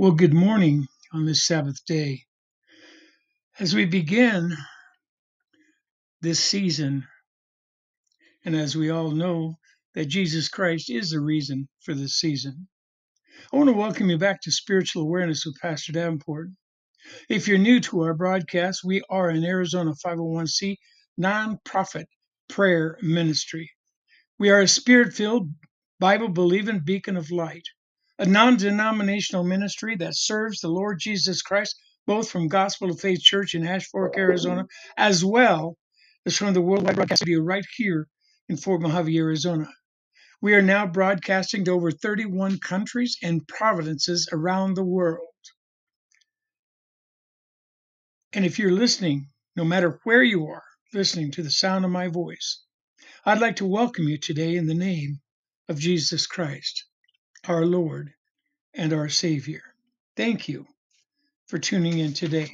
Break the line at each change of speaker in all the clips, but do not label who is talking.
Well, good morning on this Sabbath day. As we begin this season, and as we all know that Jesus Christ is the reason for this season, I want to welcome you back to Spiritual Awareness with Pastor Davenport. If you're new to our broadcast, we are an Arizona 501c nonprofit prayer ministry. We are a spirit filled, Bible believing beacon of light a non denominational ministry that serves the Lord Jesus Christ, both from Gospel of Faith Church in Ash Fork, Arizona, as well as from the worldwide broadcast studio right here in Fort Mojave, Arizona. We are now broadcasting to over 31 countries and provinces around the world. And if you're listening, no matter where you are, listening to the sound of my voice, I'd like to welcome you today in the name of Jesus Christ our Lord and our Savior. Thank you for tuning in today.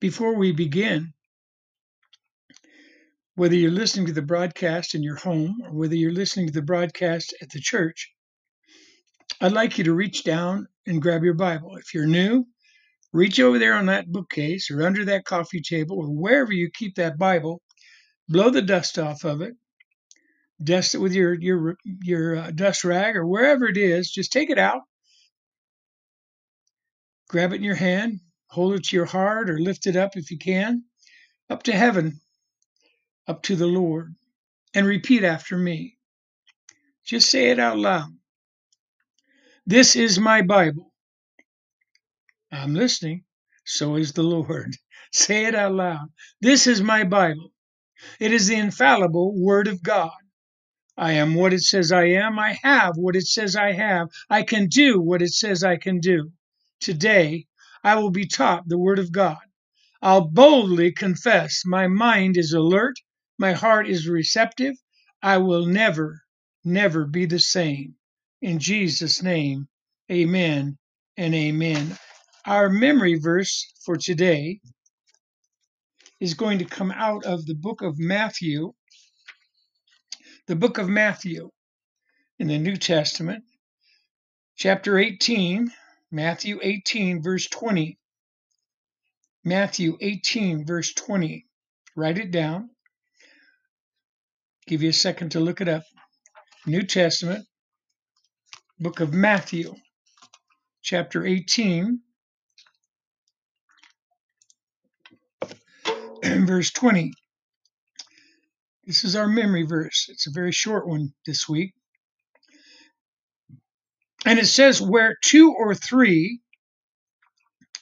Before we begin, whether you're listening to the broadcast in your home or whether you're listening to the broadcast at the church, I'd like you to reach down and grab your Bible. If you're new, reach over there on that bookcase or under that coffee table or wherever you keep that Bible, blow the dust off of it, dust it with your your your uh, dust rag or wherever it is. Just take it out, grab it in your hand, hold it to your heart, or lift it up if you can, up to heaven, up to the Lord, and repeat after me. Just say it out loud. This is my Bible. I'm listening. So is the Lord. Say it out loud. This is my Bible. It is the infallible Word of God. I am what it says I am. I have what it says I have. I can do what it says I can do. Today, I will be taught the Word of God. I'll boldly confess my mind is alert, my heart is receptive. I will never, never be the same. In Jesus' name, amen and amen. Our memory verse for today is going to come out of the book of Matthew, the book of Matthew in the New Testament, chapter 18, Matthew 18, verse 20. Matthew 18, verse 20. Write it down. Give you a second to look it up. New Testament, book of Matthew, chapter 18, verse 20. This is our memory verse. It's a very short one this week. And it says, Where two or three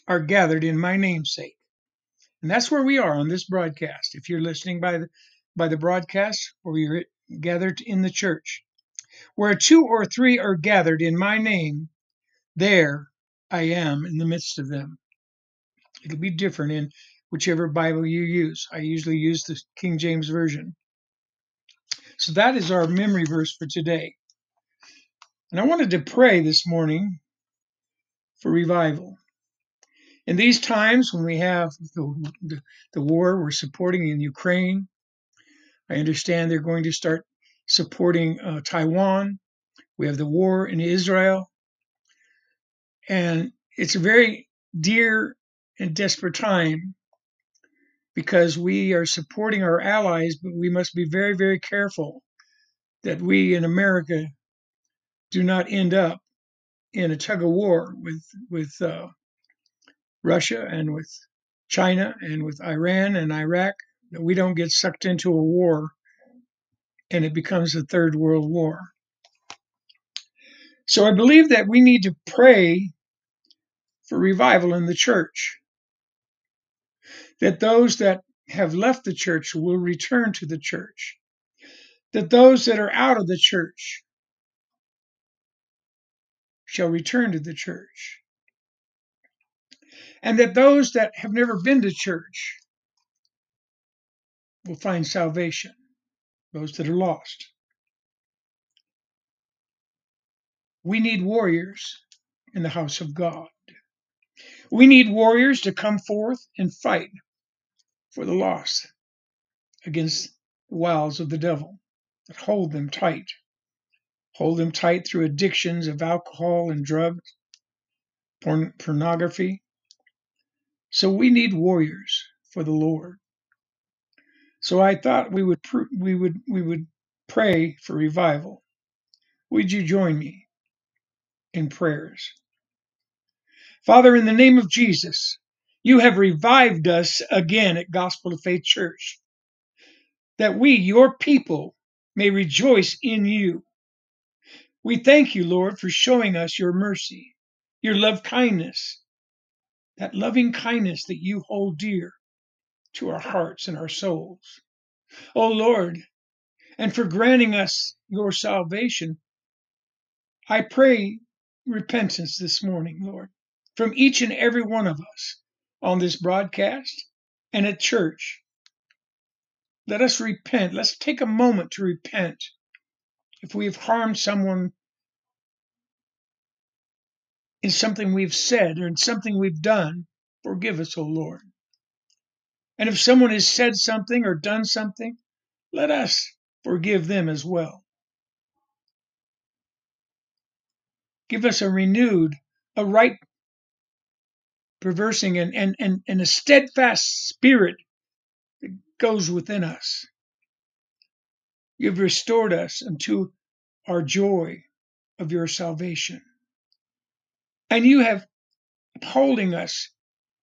are gathered in my namesake. And that's where we are on this broadcast. If you're listening by the, by the broadcast or you're gathered in the church, where two or three are gathered in my name, there I am in the midst of them. It'll be different in whichever Bible you use. I usually use the King James Version. So that is our memory verse for today. And I wanted to pray this morning for revival. In these times when we have the, the, the, war we're supporting in Ukraine, I understand they're going to start supporting uh, Taiwan. We have the war in Israel. And it's a very dear and desperate time because we are supporting our allies, but we must be very, very careful that we in America do not end up in a tug of war with with uh, Russia and with China and with Iran and Iraq. That we don't get sucked into a war and it becomes a third world war. So I believe that we need to pray for revival in the church. That those that have left the church will return to the church. That those that are out of the church shall return to the church. And that those that have never been to church will find salvation, those that are lost. We need warriors in the house of God. We need warriors to come forth and fight for the lost against the wiles of the devil that hold them tight hold them tight through addictions of alcohol and drugs, porn- pornography. So we need warriors for the Lord. So I thought we would pr- we would we would pray for revival. Would you join me in prayers? Father, in the name of Jesus, you have revived us again at Gospel of Faith Church, that we, your people, may rejoice in you. We thank you, Lord, for showing us your mercy, your love kindness, that loving kindness that you hold dear to our hearts and our souls. Oh Lord, and for granting us your salvation, I pray repentance this morning, Lord, from each and every one of us on this broadcast and at church. Let us repent. Let's take a moment to repent. If we have harmed someone in something we've said or in something we've done, forgive us, O Lord. And if someone has said something or done something, let us forgive them as well. Give us a renewed, a right perversing and, and, and, and a steadfast spirit that goes within us. You've restored us unto our joy of your salvation. And you have upholding us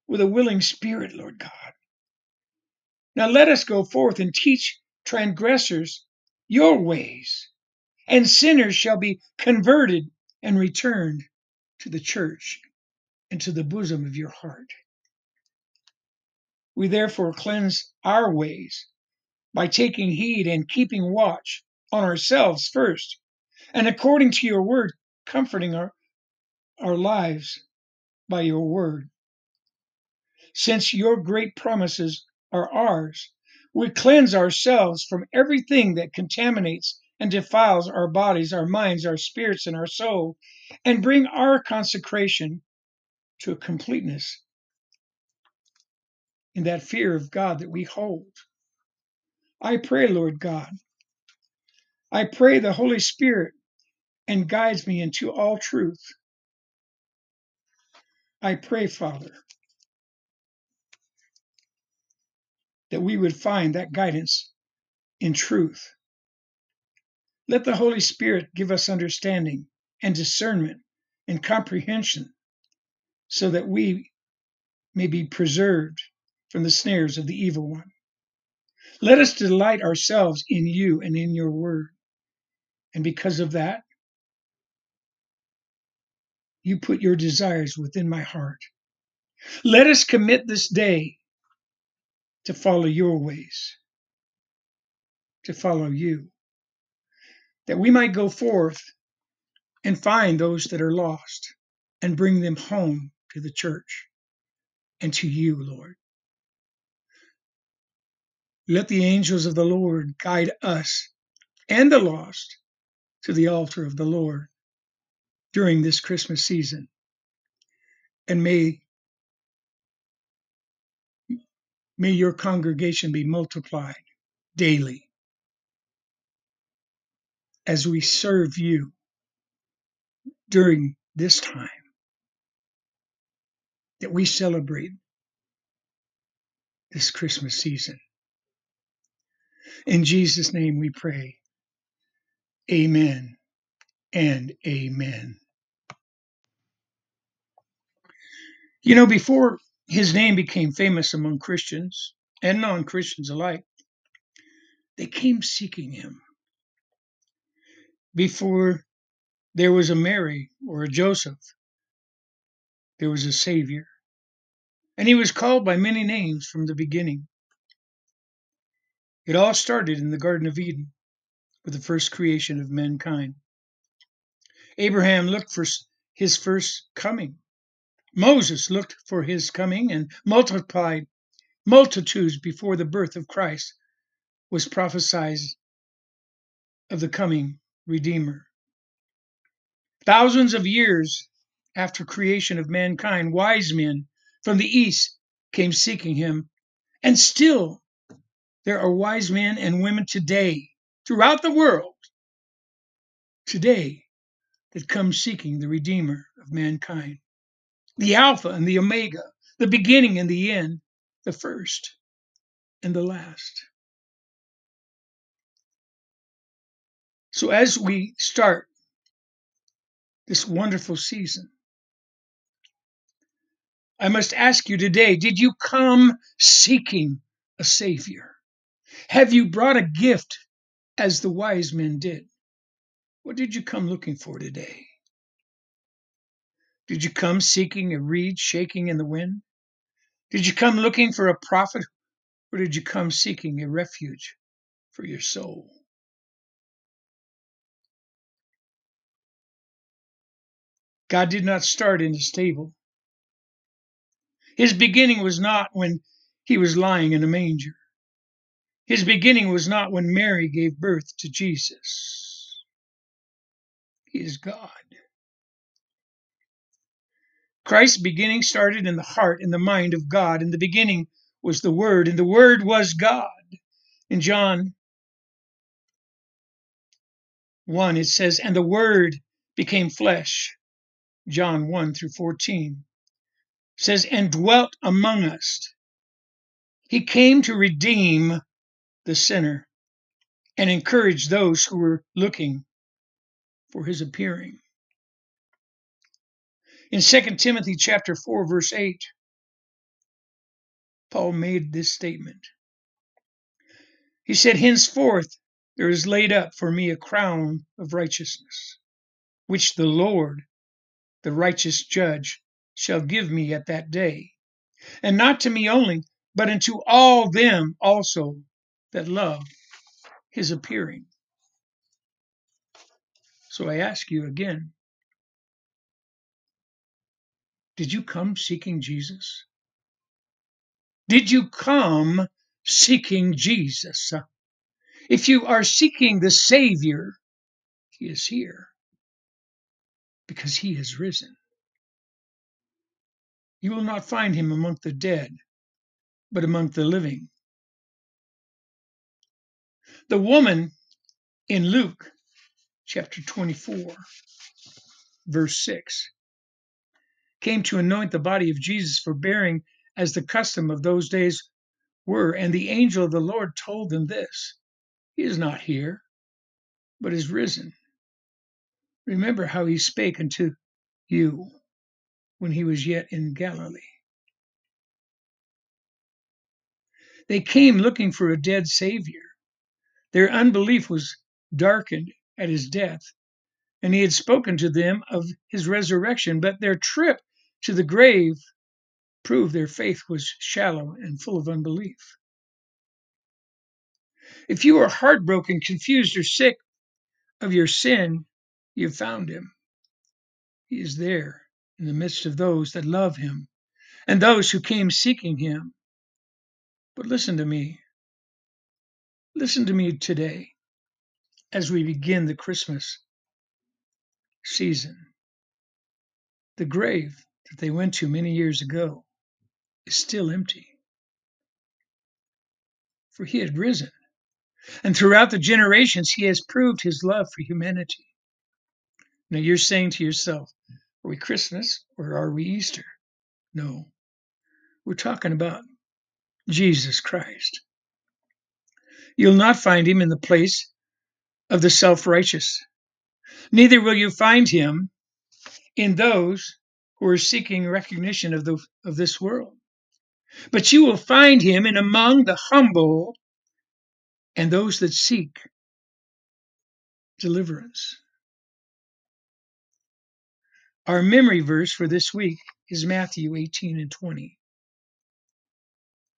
with a willing spirit, Lord God. Now let us go forth and teach transgressors your ways, and sinners shall be converted and returned to the church and to the bosom of your heart. We therefore cleanse our ways by taking heed and keeping watch on ourselves first, and according to your word, comforting our, our lives by your word. Since your great promises are ours, we cleanse ourselves from everything that contaminates and defiles our bodies, our minds, our spirits, and our soul, and bring our consecration to a completeness in that fear of God that we hold. I pray, Lord God, I pray the Holy Spirit and guides me into all truth. I pray, Father, that we would find that guidance in truth. Let the Holy Spirit give us understanding and discernment and comprehension so that we may be preserved from the snares of the evil one. Let us delight ourselves in you and in your word. And because of that, you put your desires within my heart. Let us commit this day to follow your ways, to follow you, that we might go forth and find those that are lost and bring them home to the church and to you, Lord. Let the angels of the Lord guide us and the lost to the altar of the Lord during this Christmas season. And may, may your congregation be multiplied daily as we serve you during this time that we celebrate this Christmas season. In Jesus' name we pray. Amen and amen. You know, before his name became famous among Christians and non Christians alike, they came seeking him. Before there was a Mary or a Joseph, there was a Savior. And he was called by many names from the beginning. It all started in the Garden of Eden with the first creation of mankind. Abraham looked for his first coming. Moses looked for his coming and multiplied multitudes before the birth of Christ was prophesied of the coming Redeemer. Thousands of years after creation of mankind, wise men from the east came seeking him, and still there are wise men and women today throughout the world today that come seeking the Redeemer of mankind. the Alpha and the Omega, the beginning and the end, the first and the last. So as we start this wonderful season, I must ask you today did you come seeking a Savior? Have you brought a gift as the wise men did? What did you come looking for today? Did you come seeking a reed shaking in the wind? Did you come looking for a prophet? Or did you come seeking a refuge for your soul? God did not start in a stable. His beginning was not when he was lying in a manger. His beginning was not when Mary gave birth to Jesus. He is God. Christ's beginning started in the heart and the mind of God. In the beginning was the Word, and the Word was God. In John 1, it says, And the Word became flesh. John 1 through 14 says, And dwelt among us. He came to redeem the sinner and encourage those who were looking for his appearing. In 2 Timothy chapter 4 verse 8, Paul made this statement. He said, Henceforth there is laid up for me a crown of righteousness, which the Lord, the righteous judge, shall give me at that day, and not to me only, but unto all them also that love his appearing. So I ask you again Did you come seeking Jesus? Did you come seeking Jesus? If you are seeking the Savior, He is here because He has risen. You will not find Him among the dead, but among the living. The woman in Luke chapter 24, verse 6, came to anoint the body of Jesus for bearing as the custom of those days were. And the angel of the Lord told them this He is not here, but is risen. Remember how he spake unto you when he was yet in Galilee. They came looking for a dead Savior. Their unbelief was darkened at his death, and he had spoken to them of his resurrection, but their trip to the grave proved their faith was shallow and full of unbelief. If you are heartbroken, confused, or sick of your sin, you've found him. He is there in the midst of those that love him and those who came seeking him. But listen to me. Listen to me today as we begin the Christmas season. The grave that they went to many years ago is still empty. For he had risen. And throughout the generations, he has proved his love for humanity. Now you're saying to yourself, are we Christmas or are we Easter? No. We're talking about Jesus Christ. You'll not find him in the place of the self righteous. Neither will you find him in those who are seeking recognition of, the, of this world. But you will find him in among the humble and those that seek deliverance. Our memory verse for this week is Matthew 18 and 20.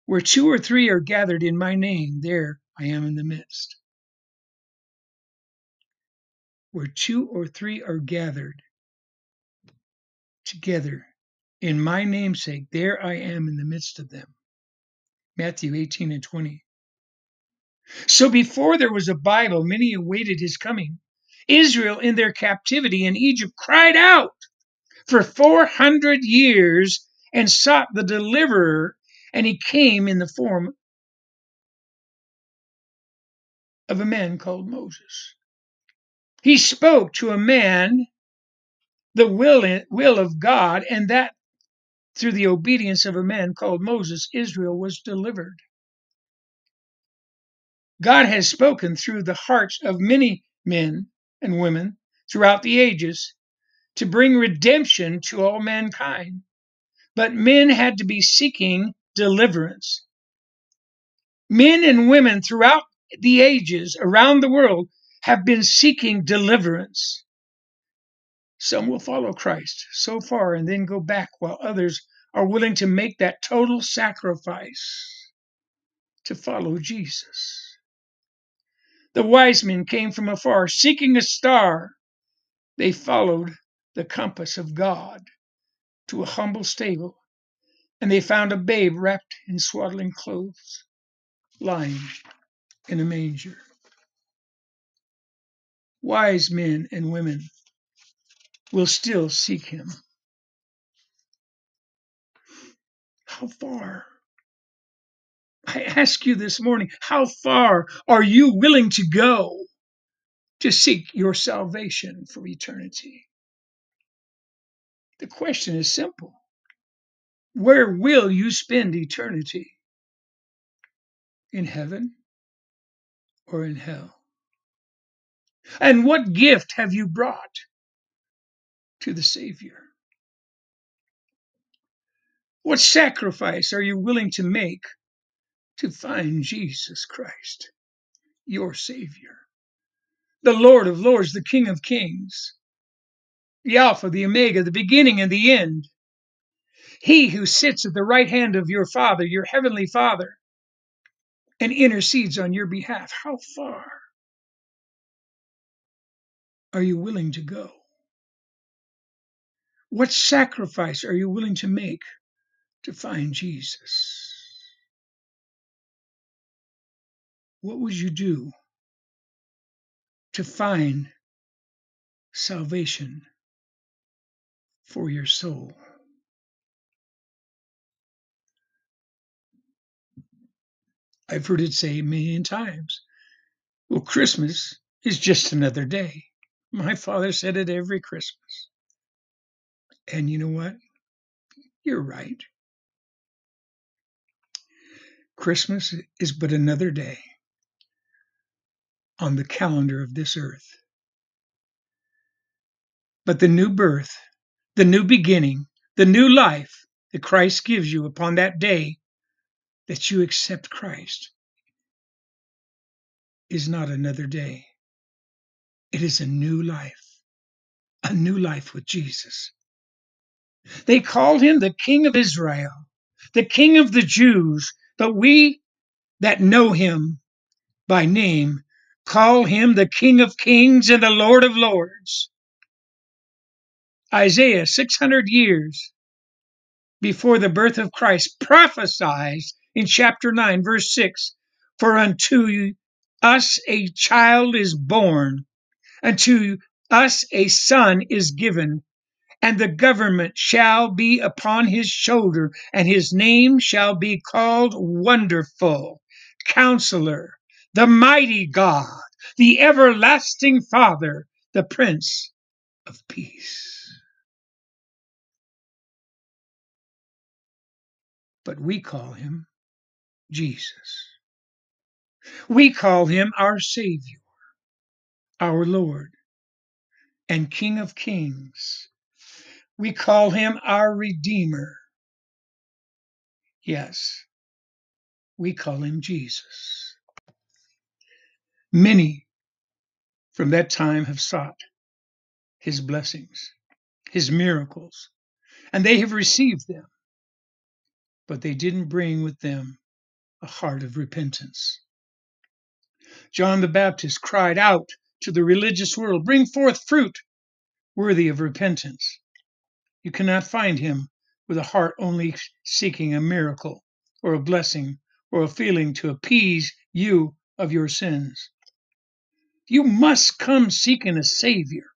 Where two or three are gathered in my name, there I am in the midst. Where two or three are gathered together in my namesake, there I am in the midst of them. Matthew 18 and 20. So before there was a Bible, many awaited his coming. Israel, in their captivity in Egypt, cried out for 400 years and sought the deliverer, and he came in the form of a man called Moses. He spoke to a man the will, will of God, and that through the obedience of a man called Moses, Israel was delivered. God has spoken through the hearts of many men and women throughout the ages to bring redemption to all mankind. But men had to be seeking deliverance. Men and women throughout the ages around the world have been seeking deliverance. Some will follow Christ so far and then go back, while others are willing to make that total sacrifice to follow Jesus. The wise men came from afar, seeking a star. They followed the compass of God to a humble stable, and they found a babe wrapped in swaddling clothes, lying in a manger. Wise men and women will still seek him. How far? I ask you this morning, how far are you willing to go to seek your salvation for eternity? The question is simple Where will you spend eternity? In heaven or in hell? And what gift have you brought to the Savior? What sacrifice are you willing to make to find Jesus Christ, your Savior, the Lord of Lords, the King of Kings, the Alpha, the Omega, the beginning and the end? He who sits at the right hand of your Father, your Heavenly Father, and intercedes on your behalf. How far are you willing to go? What sacrifice are you willing to make to find Jesus? What would you do to find salvation for your soul? I've heard it say a million times well, Christmas is just another day. My father said it every Christmas. And you know what? You're right. Christmas is but another day on the calendar of this earth. But the new birth, the new beginning, the new life that Christ gives you upon that day that you accept Christ is not another day. It is a new life, a new life with Jesus. They called him the King of Israel, the King of the Jews, but we that know him by name call him the King of Kings and the Lord of Lords. Isaiah, 600 years before the birth of Christ, prophesies in chapter 9, verse 6 For unto us a child is born, unto us a son is given, and the government shall be upon his shoulder, and his name shall be called Wonderful, Counselor, the Mighty God, the Everlasting Father, the Prince of Peace. But we call him Jesus. We call him our Savior, our Lord, and King of Kings. We call him our Redeemer. Yes, we call him Jesus. Many from that time have sought his blessings, his miracles, and they have received them, but they didn't bring with them a heart of repentance. John the Baptist cried out to the religious world, Bring forth fruit worthy of repentance. You cannot find him with a heart only seeking a miracle or a blessing or a feeling to appease you of your sins. You must come seeking a Savior.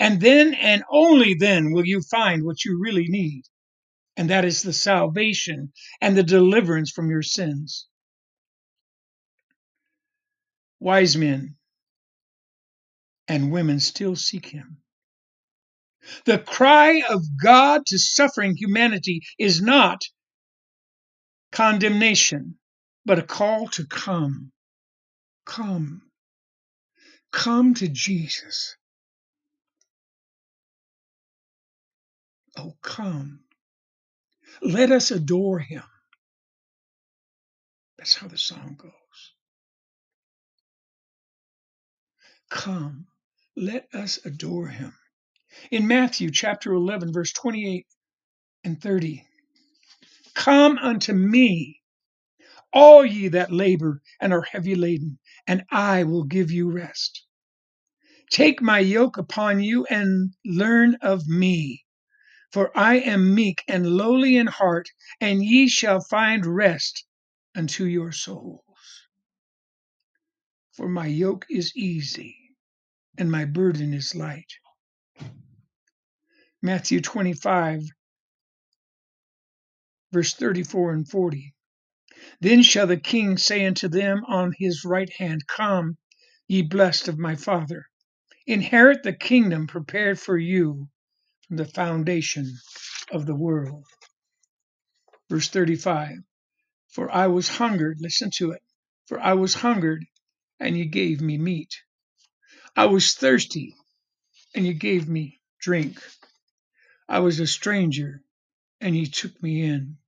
And then and only then will you find what you really need. And that is the salvation and the deliverance from your sins. Wise men and women still seek him. The cry of God to suffering humanity is not condemnation, but a call to come. Come. Come to Jesus. Oh, come. Let us adore him. That's how the song goes. Come. Let us adore him. In Matthew chapter 11, verse 28 and 30, come unto me, all ye that labor and are heavy laden, and I will give you rest. Take my yoke upon you and learn of me, for I am meek and lowly in heart, and ye shall find rest unto your souls. For my yoke is easy and my burden is light. Matthew 25, verse 34 and 40. Then shall the king say unto them on his right hand, Come, ye blessed of my Father, inherit the kingdom prepared for you from the foundation of the world. Verse 35 For I was hungered, listen to it, for I was hungered, and ye gave me meat. I was thirsty, and ye gave me drink. I was a stranger, and ye took me in.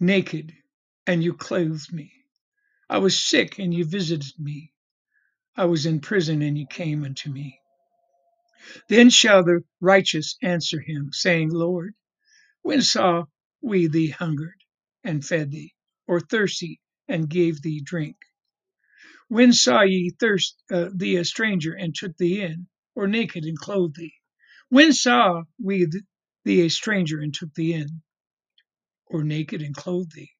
Naked, and you clothed me. I was sick, and you visited me. I was in prison, and you came unto me. Then shall the righteous answer him, saying, Lord, when saw we thee hungered, and fed thee, or thirsty, and gave thee drink? When saw ye thirst uh, thee a stranger, and took thee in, or naked, and clothed thee? When saw we th- thee a stranger, and took thee in, or naked, and clothed thee?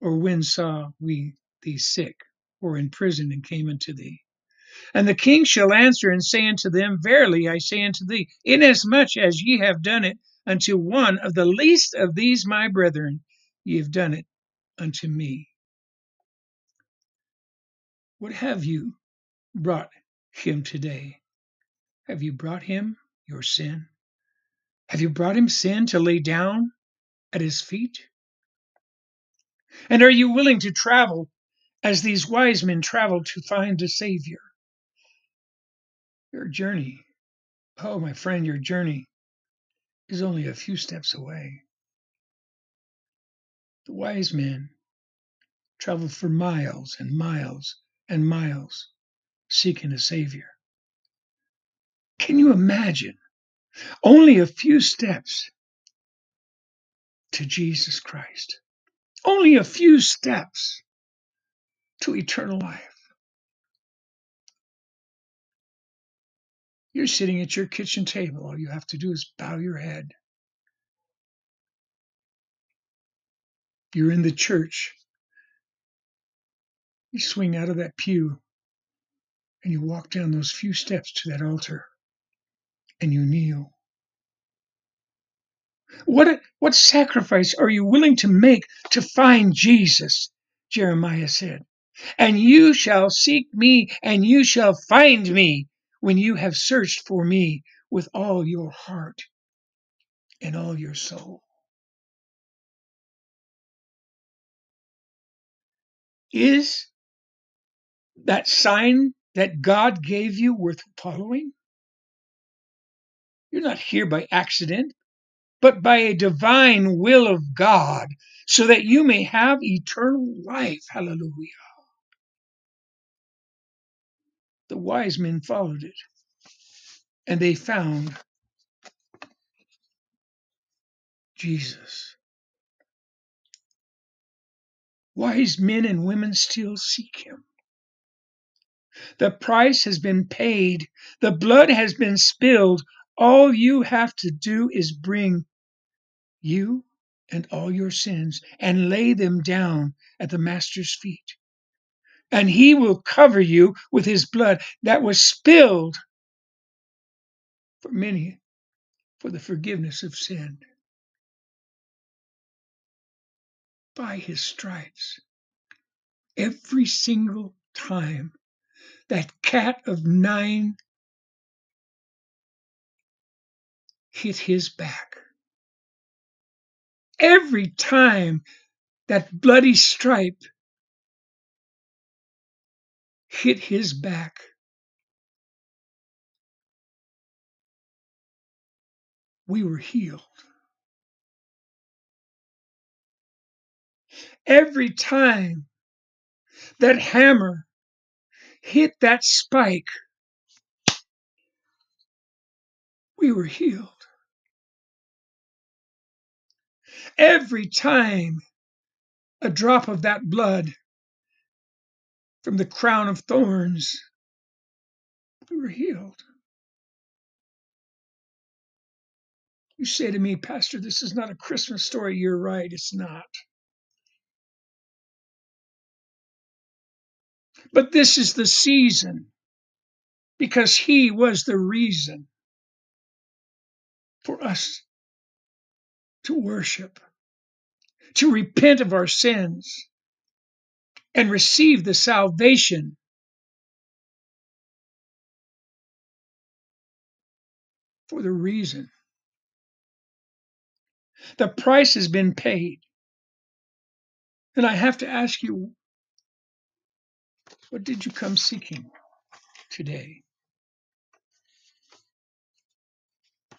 Or when saw we thee sick, or in prison, and came unto thee? And the king shall answer and say unto them, Verily I say unto thee, inasmuch as ye have done it unto one of the least of these my brethren, ye have done it unto me. What have you brought him today? Have you brought him your sin? Have you brought him sin to lay down at his feet? And are you willing to travel as these wise men traveled to find a Savior? Your journey, oh, my friend, your journey is only a few steps away. The wise men traveled for miles and miles and miles seeking a Savior. Can you imagine? Only a few steps to Jesus Christ. Only a few steps to eternal life. You're sitting at your kitchen table. All you have to do is bow your head. You're in the church. You swing out of that pew and you walk down those few steps to that altar and you kneel. What, what sacrifice are you willing to make to find Jesus? Jeremiah said. And you shall seek me and you shall find me when you have searched for me with all your heart and all your soul. Is that sign that God gave you worth following? You're not here by accident, but by a divine will of God, so that you may have eternal life. Hallelujah. The wise men followed it, and they found Jesus. Wise men and women still seek him. The price has been paid, the blood has been spilled. All you have to do is bring you and all your sins and lay them down at the Master's feet. And he will cover you with his blood that was spilled for many for the forgiveness of sin. By his stripes, every single time that cat of nine hit his back. Every time that bloody stripe hit his back, we were healed. Every time that hammer hit that spike, we were healed. Every time a drop of that blood from the crown of thorns, we were healed. You say to me, Pastor, this is not a Christmas story. You're right, it's not. But this is the season because He was the reason for us to worship, to repent of our sins, and receive the salvation for the reason. The price has been paid. And I have to ask you, what did you come seeking today?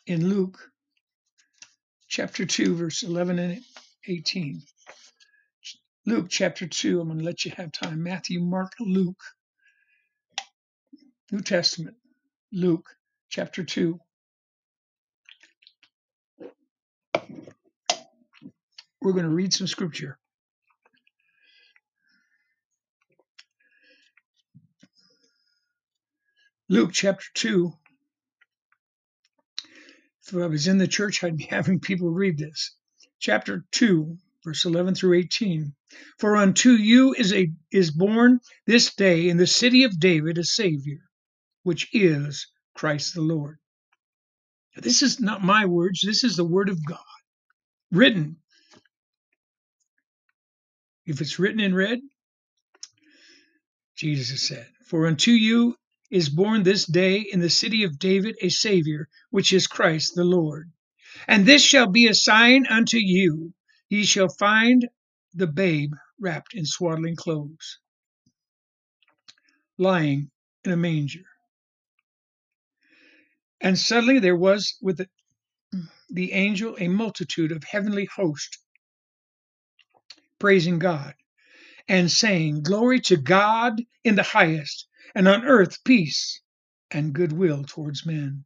In Luke chapter 2, verse 11 and 18. Luke chapter 2, I'm going to let you have time. Matthew, Mark, Luke. New Testament, Luke chapter 2. We're going to read some scripture. Luke chapter 2. If I was in the church, I'd be having people read this. Chapter 2, verse 11 through 18. For unto you is, a, is born this day in the city of David a Savior, which is Christ the Lord. This is not my words, this is the word of God, written. If it's written in red, Jesus said, For unto you is born this day in the city of David a Savior, which is Christ the Lord. And this shall be a sign unto you ye shall find the babe wrapped in swaddling clothes, lying in a manger. And suddenly there was with the, angel a multitude of heavenly hosts praising God and saying, Glory to God in the highest, and on earth peace and goodwill towards men.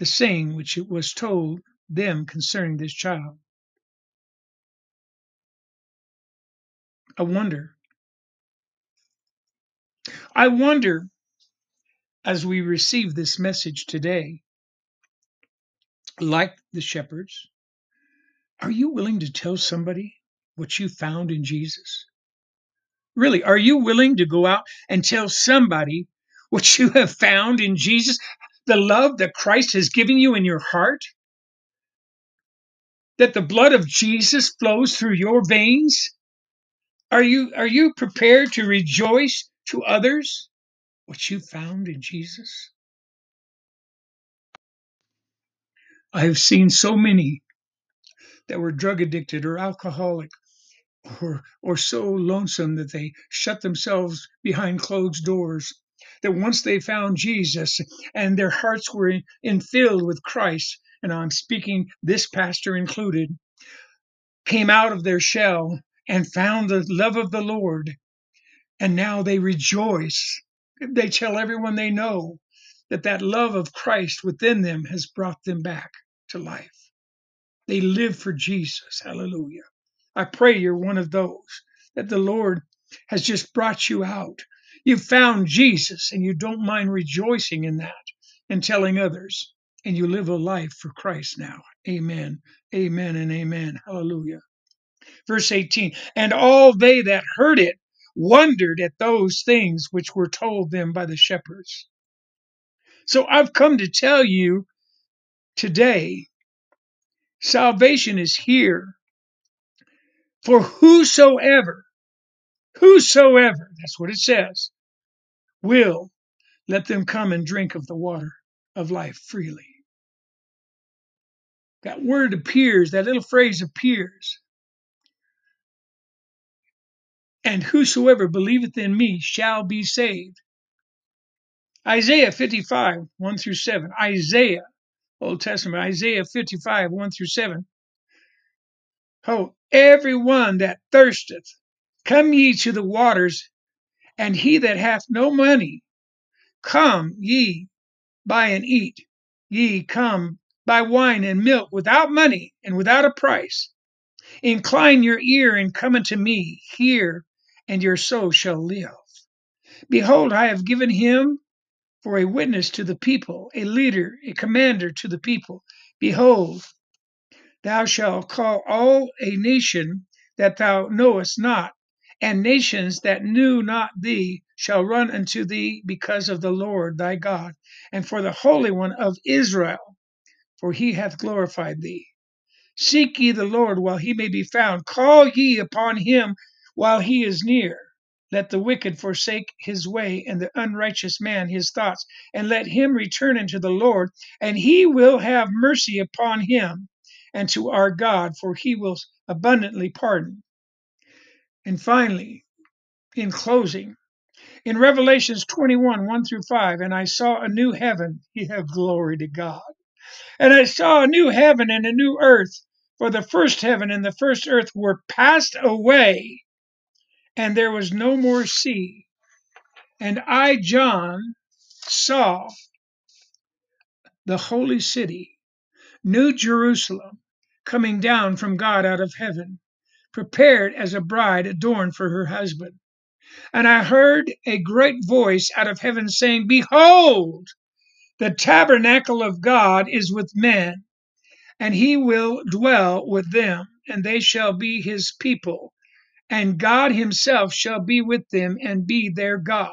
the saying which it was told them concerning this child. I wonder. I wonder as we receive this message today, like the shepherds, are you willing to tell somebody what you found in Jesus? Really, are you willing to go out and tell somebody what you have found in Jesus? The love that Christ has given you in your heart? That the blood of Jesus flows through your veins? Are you, are you prepared to rejoice to others what you found in Jesus? I have seen so many that were drug addicted or alcoholic or, or so lonesome that they shut themselves behind closed doors. That once they found Jesus and their hearts were in, in filled with Christ, and I'm speaking this pastor included, came out of their shell and found the love of the Lord, and now they rejoice. They tell everyone they know that that love of Christ within them has brought them back to life. They live for Jesus. Hallelujah. I pray you're one of those that the Lord has just brought you out. You found Jesus and you don't mind rejoicing in that and telling others. And you live a life for Christ now. Amen. Amen and amen. Hallelujah. Verse 18 And all they that heard it wondered at those things which were told them by the shepherds. So I've come to tell you today salvation is here for whosoever, whosoever, that's what it says, will let them come and drink of the water of life freely. That word appears, that little phrase appears. And whosoever believeth in me shall be saved. Isaiah 55, 1 through 7. Isaiah, Old Testament, Isaiah 55, 1 through 7. Oh, every one that thirsteth, come ye to the waters, and he that hath no money, come ye buy and eat. Ye come buy wine and milk without money and without a price. Incline your ear and come unto me, hear, and your soul shall live. Behold, I have given him for a witness to the people, a leader, a commander to the people. Behold, thou shalt call all a nation that thou knowest not, and nations that knew not thee shall run unto thee because of the Lord thy God, and for the Holy One of Israel, for he hath glorified thee. Seek ye the Lord while he may be found, call ye upon him while he is near. Let the wicked forsake his way, and the unrighteous man his thoughts, and let him return unto the Lord, and he will have mercy upon him, and to our God, for he will abundantly pardon. And finally, in closing, in Revelations 21, 1 through 5, and I saw a new heaven. Have glory to God. And I saw a new heaven and a new earth, for the first heaven and the first earth were passed away, and there was no more sea. And I, John, saw the holy city, New Jerusalem, coming down from God out of heaven, prepared as a bride adorned for her husband. And I heard a great voice out of heaven saying, Behold, the tabernacle of God is with men, and he will dwell with them, and they shall be his people, and God himself shall be with them and be their God.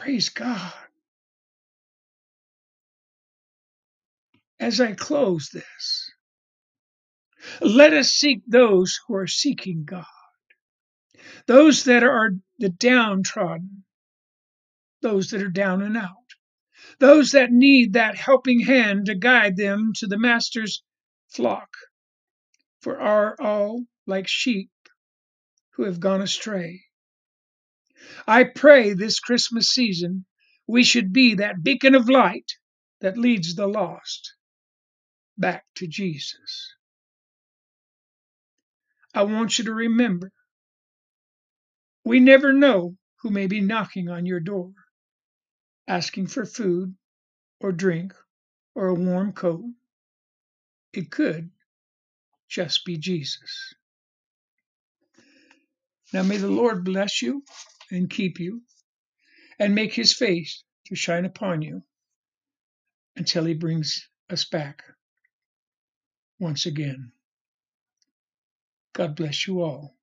Praise God. As I close this, let us seek those who are seeking God, those that are the downtrodden, those that are down and out, those that need that helping hand to guide them to the Master's flock, for are all like sheep who have gone astray. I pray this Christmas season we should be that beacon of light that leads the lost back to Jesus. I want you to remember we never know who may be knocking on your door, asking for food or drink or a warm coat. It could just be Jesus. Now may the Lord bless you and keep you and make his face to shine upon you until he brings us back once again. God bless you all.